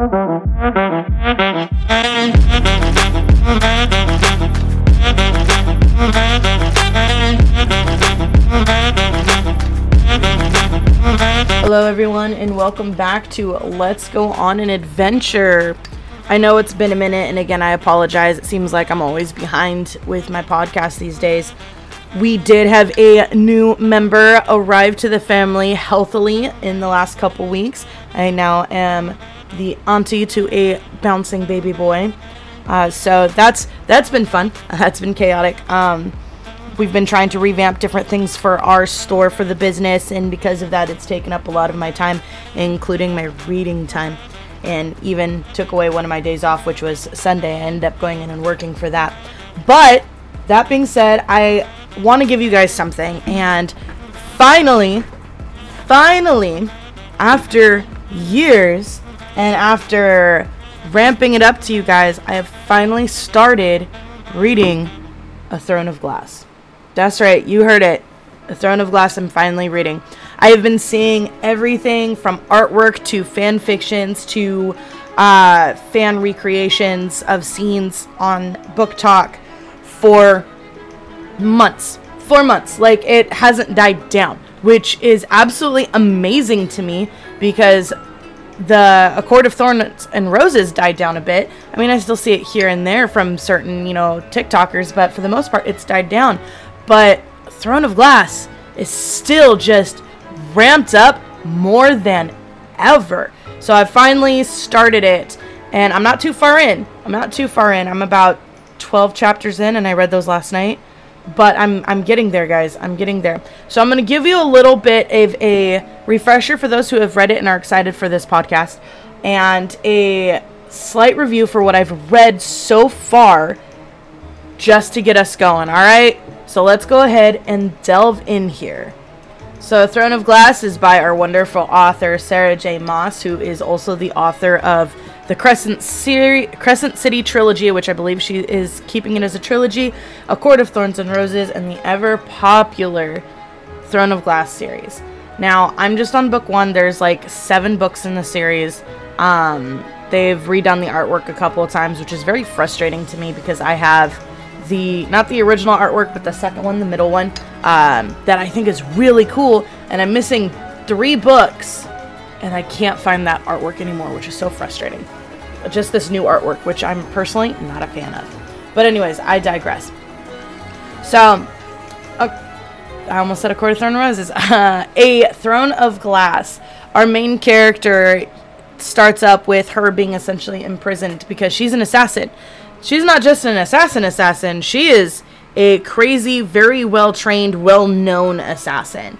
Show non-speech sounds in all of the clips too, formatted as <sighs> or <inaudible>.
Hello, everyone, and welcome back to Let's Go On an Adventure. I know it's been a minute, and again, I apologize. It seems like I'm always behind with my podcast these days. We did have a new member arrive to the family healthily in the last couple weeks. I now am the auntie to a bouncing baby boy. Uh, so that's that's been fun. <laughs> That's been chaotic. Um, we've been trying to revamp different things for our store for the business and because of that it's taken up a lot of my time including my reading time and even took away one of my days off which was sunday i ended up going in and working for that but that being said i want to give you guys something and finally finally after years and after ramping it up to you guys i have finally started reading a throne of glass that's right, you heard it. A Throne of Glass I'm finally reading. I have been seeing everything from artwork to fan fictions to uh, fan recreations of scenes on BookTok for months. For months. Like, it hasn't died down, which is absolutely amazing to me because the A Court of Thorns and Roses died down a bit. I mean, I still see it here and there from certain, you know, TikTokers, but for the most part, it's died down. But Throne of Glass is still just ramped up more than ever. So I finally started it, and I'm not too far in. I'm not too far in. I'm about 12 chapters in, and I read those last night. But I'm I'm getting there, guys. I'm getting there. So I'm gonna give you a little bit of a refresher for those who have read it and are excited for this podcast, and a slight review for what I've read so far, just to get us going. All right. So let's go ahead and delve in here. So, Throne of Glass is by our wonderful author Sarah J. Maas, who is also the author of the Crescent, Seri- Crescent City trilogy, which I believe she is keeping it as a trilogy, A Court of Thorns and Roses, and the ever popular Throne of Glass series. Now, I'm just on book one. There's like seven books in the series. Um, they've redone the artwork a couple of times, which is very frustrating to me because I have the not the original artwork, but the second one, the middle one, um, that I think is really cool. And I'm missing three books, and I can't find that artwork anymore, which is so frustrating. Just this new artwork, which I'm personally not a fan of. But anyways, I digress. So, I almost said a court of thorn roses. <laughs> A throne of glass. Our main character starts up with her being essentially imprisoned because she's an assassin she's not just an assassin assassin, she is a crazy, very well trained, well known assassin.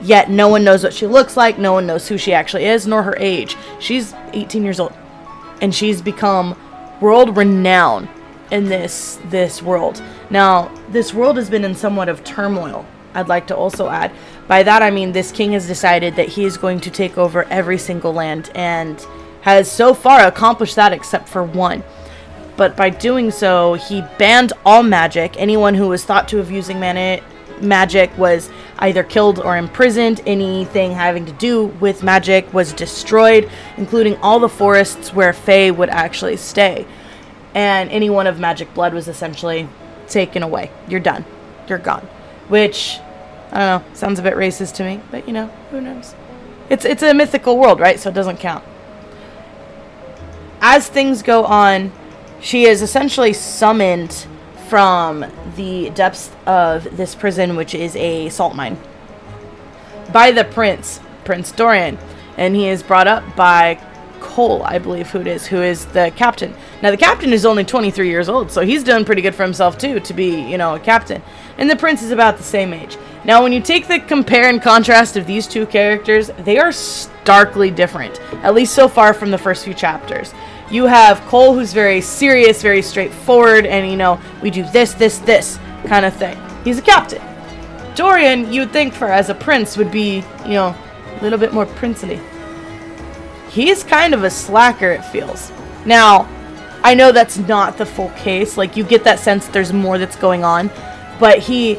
Yet no one knows what she looks like, no one knows who she actually is, nor her age. She's 18 years old. And she's become world renowned in this this world. Now, this world has been in somewhat of turmoil. I'd like to also add. By that I mean this king has decided that he is going to take over every single land and has so far accomplished that except for one but by doing so, he banned all magic. Anyone who was thought to have using mana- magic was either killed or imprisoned. Anything having to do with magic was destroyed, including all the forests where Fae would actually stay. And anyone of magic blood was essentially taken away. You're done. You're gone. Which I don't know, sounds a bit racist to me, but you know, who knows? It's it's a mythical world, right? So it doesn't count. As things go on, she is essentially summoned from the depths of this prison, which is a salt mine, by the prince, Prince Dorian. And he is brought up by Chaol, I believe, who it is, who is the captain. Now, the captain is only 23 years old, so he's done pretty good for himself, too, to be, you know, a captain. And the prince is about the same age. Now, when you take the compare and contrast of these two characters, they are starkly different, at least so far from the first few chapters you have Chaol, who's very serious, very straightforward, and you know, we do this, this, this kind of thing. He's a captain. Dorian, you'd think for as a prince would be, you know, a little bit more princely. He's kind of a slacker, it feels. Now, I know that's not the full case. Like, you get that sense there's more that's going on. But he,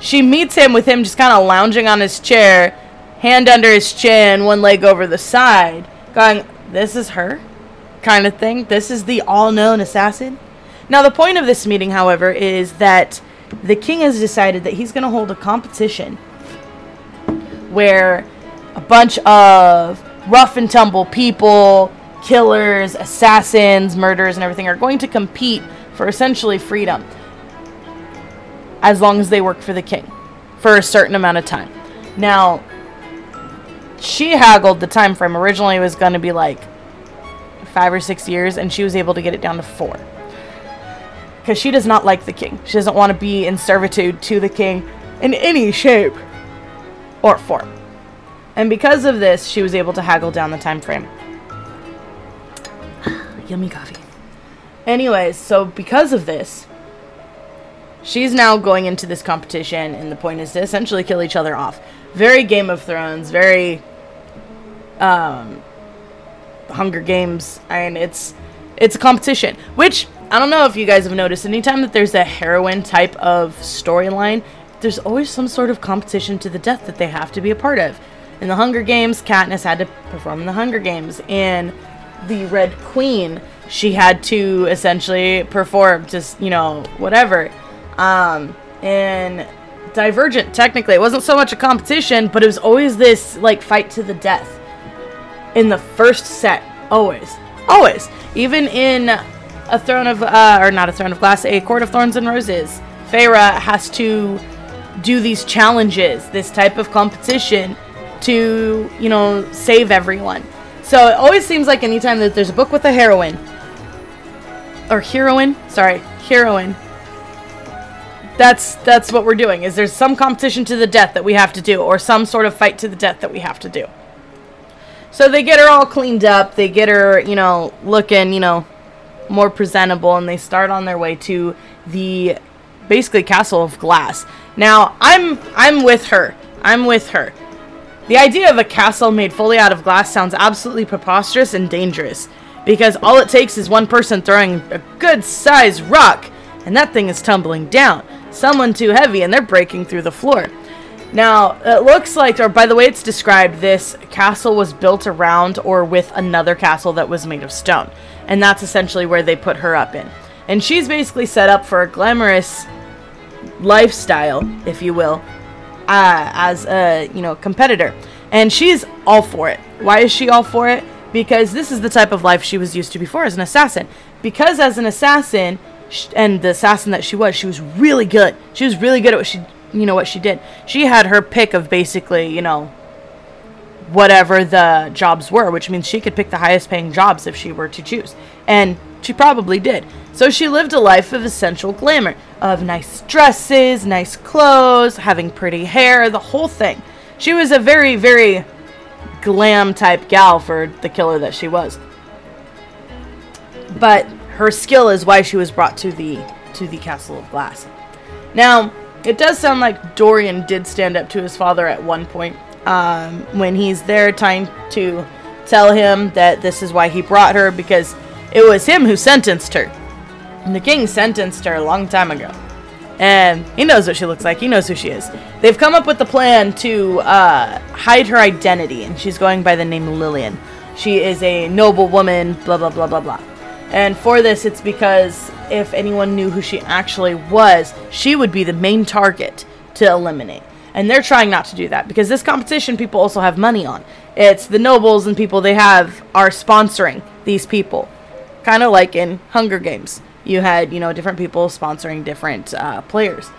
she meets him with him just kind of lounging on his chair, hand under his chin, one leg over the side, going, this is her kind of thing. This is the all known assassin. Now, the point of this meeting, however, is that the king has decided that he's going to hold a competition where a bunch of rough and tumble people, killers, assassins, murderers, and everything are going to compete for essentially freedom as long as they work for the king for a certain amount of time. Now, she haggled the time frame. Originally, it was going to be like five or six years, and she was able to get it down to four. Because she does not like the king. She doesn't want to be in servitude to the king in any shape or form. And because of this, she was able to haggle down the time frame. <sighs> Yummy coffee. Anyways, so because of this, she's now going into this competition, and the point is to essentially kill each other off. Very Game of Thrones, very um, Hunger Games. and it's it's a competition, which I don't know if you guys have noticed. Anytime that there's a heroine type of storyline, there's always some sort of competition to the death that they have to be a part of. In the Hunger Games, Katniss had to perform in the Hunger Games. In the Red Queen, she had to essentially perform just you know whatever. Um, and Divergent, technically, it wasn't so much a competition, but it was always this like fight to the death in the first set. Always, always. Even in a Throne of, uh, or not a Throne of Glass, a Court of Thorns and Roses, Feyre has to do these challenges, this type of competition to, you know, save everyone. So it always seems like anytime that there's a book with a heroine, or heroine, sorry, heroine, that's that's what we're doing. Is there's some competition to the death that we have to do, or some sort of fight to the death that we have to do. So they get her all cleaned up. They get her, you know, looking, you know, more presentable, and they start on their way to the basically castle of glass. Now I'm I'm with her. I'm with her. The idea of a castle made fully out of glass sounds absolutely preposterous and dangerous because all it takes is one person throwing a good sized rock and that thing is tumbling down someone too heavy and they're breaking through the floor. Now, it looks like, or by the way it's described, this castle was built around or with another castle that was made of stone. And that's essentially where they put her up in. And she's basically set up for a glamorous lifestyle, if you will, uh, as a, you know, competitor. And she's all for it. Why is she all for it? Because this is the type of life she was used to before as an assassin. Because as an assassin, and the assassin that she was, she was really good. She was really good at what she, you know, what she did. She had her pick of basically, you know, whatever the jobs were, which means she could pick the highest paying jobs if she were to choose. And she probably did. So she lived a life of essential glamour, of nice dresses, nice clothes, having pretty hair, the whole thing. She was a very, very glam type gal for the killer that she was. But her skill is why she was brought to the to the castle of glass. Now, it does sound like Dorian did stand up to his father at one point um, when he's there trying to tell him that this is why he brought her because it was him who sentenced her. And the king sentenced her a long time ago. And he knows what she looks like. He knows who she is. They've come up with the plan to uh, hide her identity, and she's going by the name Lillian. She is a noble woman, blah, blah, blah, blah, blah. And for this, it's because if anyone knew who she actually was, she would be the main target to eliminate. And they're trying not to do that because this competition people also have money on. It's the nobles and people they have are sponsoring these people. Kind of like in Hunger Games. You had, you know, different people sponsoring different uh, players.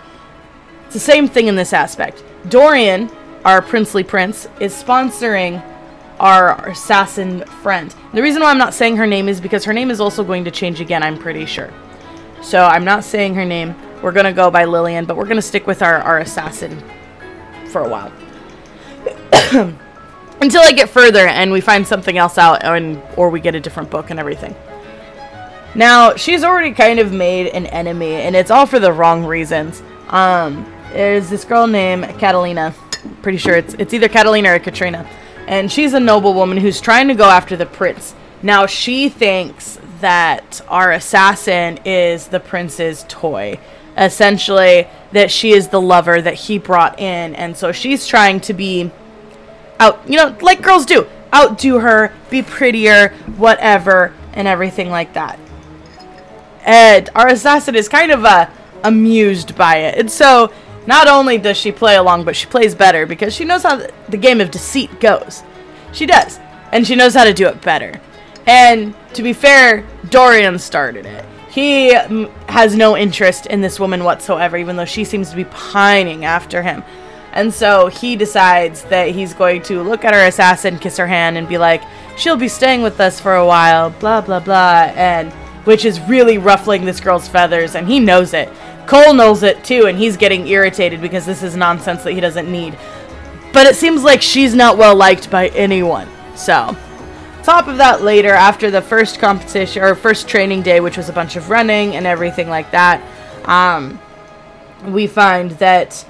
It's the same thing in this aspect. Dorian, our princely prince, is sponsoring our assassin friend. The reason why I'm not saying her name is because her name is also going to change again, I'm pretty sure. So I'm not saying her name. We're going to go by Lillian, but we're going to stick with our, our assassin for a while. <coughs> Until I get further and we find something else out and or we get a different book and everything. Now, she's already kind of made an enemy and it's all for the wrong reasons. Um, there's this girl named Catalina. Pretty sure it's it's either Catalina or Katrina and she's a noblewoman who's trying to go after the prince. Now she thinks that our assassin is the prince's toy. Essentially, that she is the lover that he brought in, and so she's trying to be out, you know, like girls do. outdo her, be prettier, whatever, and everything like that. And our assassin is kind of uh, amused by it. And so, not only does she play along, but she plays better because she knows how the game of deceit goes. She does. And she knows how to do it better. And to be fair, Dorian started it. He mm, has no interest in this woman whatsoever, even though she seems to be pining after him. And so he decides that he's going to look at her assassin, kiss her hand, and be like, she'll be staying with us for a while, blah, blah, blah. And which is really ruffling this girl's feathers, and he knows it. Chaol knows it too, and he's getting irritated because this is nonsense that he doesn't need. But it seems like she's not well liked by anyone. So, top of that later, after the first competition or first training day, which was a bunch of running and everything like that, um, we find that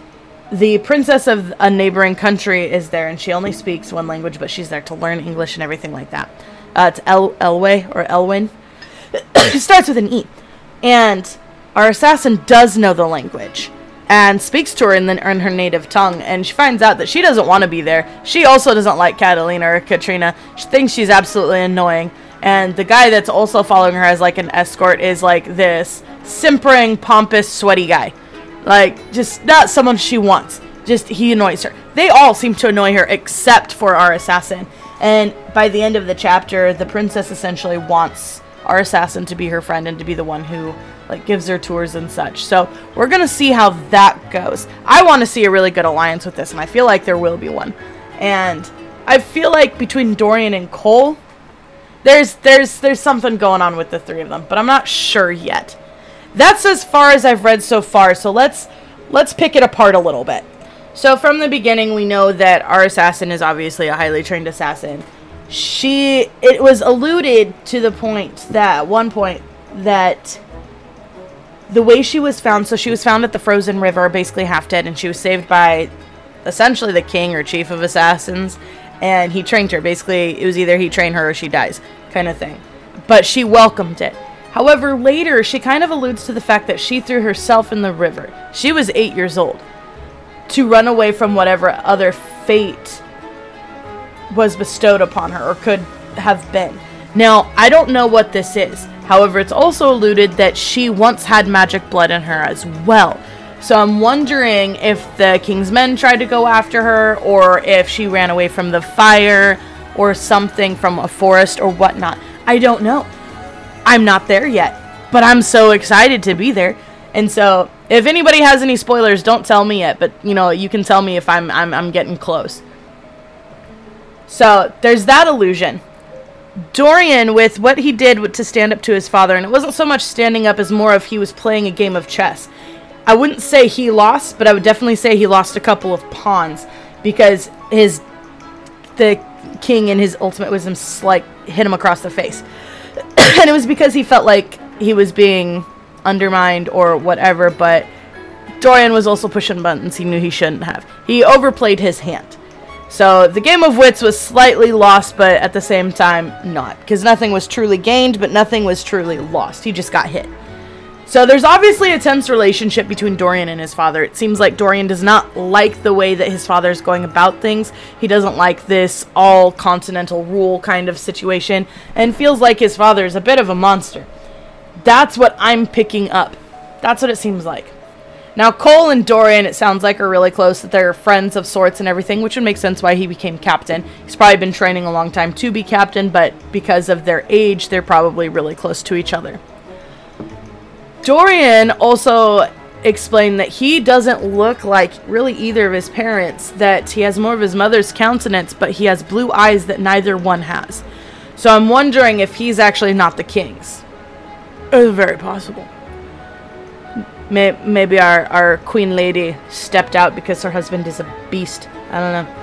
the princess of a neighboring country is there, and she only speaks one language, but she's there to learn English and everything like that. Uh, it's El Elway or Elwyn. <coughs> it starts with an E, and our assassin does know the language and speaks to her in, the, in her native tongue, and she finds out that she doesn't want to be there. She also doesn't like Catalina or Katrina. She thinks she's absolutely annoying. And the guy that's also following her as like an escort is like this simpering, pompous, sweaty guy. Like, just not someone she wants. Just, he annoys her. They all seem to annoy her except for our assassin. And by the end of the chapter, the princess essentially wants our assassin to be her friend and to be the one who like gives her tours and such. So we're gonna see how that goes. I want to see a really good alliance with this, and I feel like there will be one. And I feel like between Dorian and Chaol, there's there's there's something going on with the three of them, but I'm not sure yet. That's as far as I've read so far. So let's let's pick it apart a little bit. So from the beginning, we know that our assassin is obviously a highly trained assassin. She it was alluded to the point that at one point that the way she was found, so she was found at the frozen river, basically half dead, and she was saved by essentially the king or chief of assassins, and he trained her. Basically, it was either he trained her or she dies, kind of thing. But she welcomed it. However, later she kind of alludes to the fact that she threw herself in the river. She was eight years old to run away from whatever other fate was bestowed upon her or could have been. Now, I don't know what this is. However, it's also alluded that she once had magic blood in her as well. So I'm wondering if the king's men tried to go after her, or if she ran away from the fire, or something from a forest, or whatnot. I don't know. I'm not there yet, but I'm so excited to be there. And so, if anybody has any spoilers, don't tell me yet. But you know, you can tell me if I'm I'm, I'm getting close. So there's that illusion. Dorian with what he did to stand up to his father, and it wasn't so much standing up as more of he was playing a game of chess. I wouldn't say he lost, but I would definitely say he lost a couple of pawns because his the king in his ultimate wisdom like hit him across the face, <coughs> and it was because he felt like he was being undermined or whatever. But Dorian was also pushing buttons he knew he shouldn't have. He overplayed his hand. So the game of wits was slightly lost, but at the same time, not. Because nothing was truly gained, but nothing was truly lost. He just got hit. So there's obviously a tense relationship between Dorian and his father. It seems like Dorian does not like the way that his father is going about things. He doesn't like this all continental rule kind of situation and feels like his father is a bit of a monster. That's what I'm picking up. That's what it seems like. Now, Chaol and Dorian, it sounds like, are really close, that they're friends of sorts and everything, which would make sense why he became captain. He's probably been training a long time to be captain, but because of their age, they're probably really close to each other. Dorian also explained that he doesn't look like really either of his parents, that he has more of his mother's countenance, but he has blue eyes that neither one has. So I'm wondering if he's actually not the king's. It's very possible. May- maybe our, our queen lady stepped out because her husband is a beast. I don't know.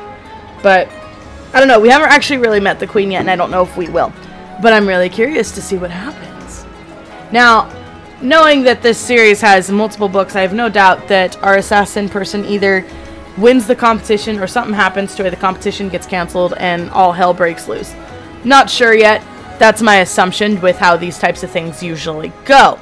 But I don't know. We haven't actually really met the queen yet, and I don't know if we will. But I'm really curious to see what happens. Now, knowing that this series has multiple books, I have no doubt that our assassin person either wins the competition or something happens to where the competition gets canceled and all hell breaks loose. Not sure yet. That's my assumption with how these types of things usually go.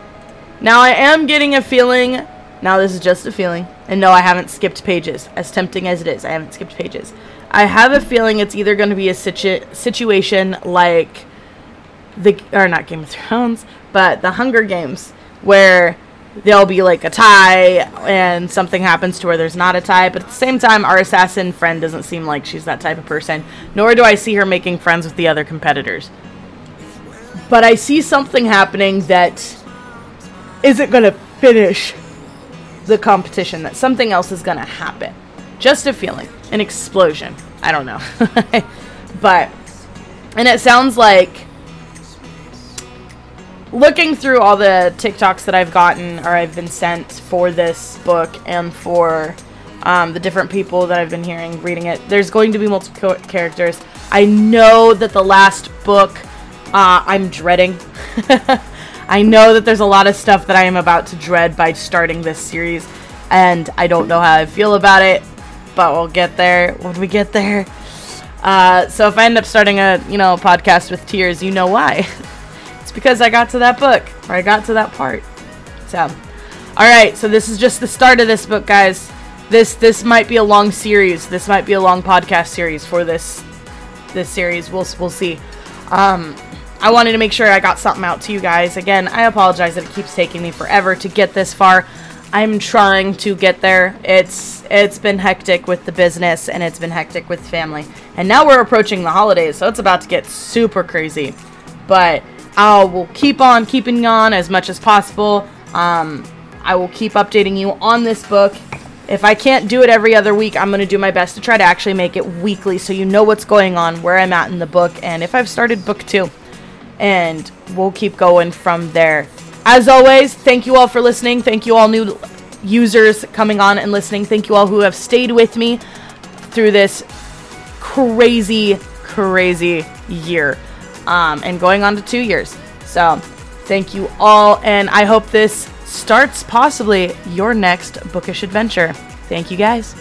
Now I am getting a feeling, now this is just a feeling, and no, I haven't skipped pages, as tempting as it is, I haven't skipped pages. I have a feeling it's either going to be a situ- situation like the or not Game of Thrones, but the Hunger Games where there'll be like a tie and something happens to where there's not a tie, but at the same time our assassin friend doesn't seem like she's that type of person, nor do I see her making friends with the other competitors. But I see something happening that isn't going to finish the competition, that something else is going to happen. Just a feeling, an explosion. I don't know. <laughs> but, and it sounds like looking through all the TikToks that I've gotten or I've been sent for this book and for um, the different people that I've been hearing reading it, there's going to be multiple characters. I know that the last book uh, I'm dreading. <laughs> I know that there's a lot of stuff that I am about to dread by starting this series, and I don't know how I feel about it, but we'll get there when we get there. Uh, so if I end up starting a you know podcast with tears, you know why. <laughs> it's because I got to that book or I got to that part. So, all right. So this is just the start of this book, guys. This this might be a long series. This might be a long podcast series for this this series. We'll we'll see. Um, I wanted to make sure I got something out to you guys. Again, I apologize that it keeps taking me forever to get this far. I'm trying to get there. It's it's been hectic with the business and it's been hectic with family. And now we're approaching the holidays, so it's about to get super crazy. But I will keep on keeping on as much as possible. Um, I will keep updating you on this book. If I can't do it every other week, I'm going to do my best to try to actually make it weekly so you know what's going on, where I'm at in the book, and if I've started book two and we'll keep going from there. As always, thank you all for listening. Thank you all new users coming on and listening. Thank you all who have stayed with me through this crazy, crazy year um, and going on to two years. So, thank you all, and I hope this starts possibly your next bookish adventure. Thank you guys.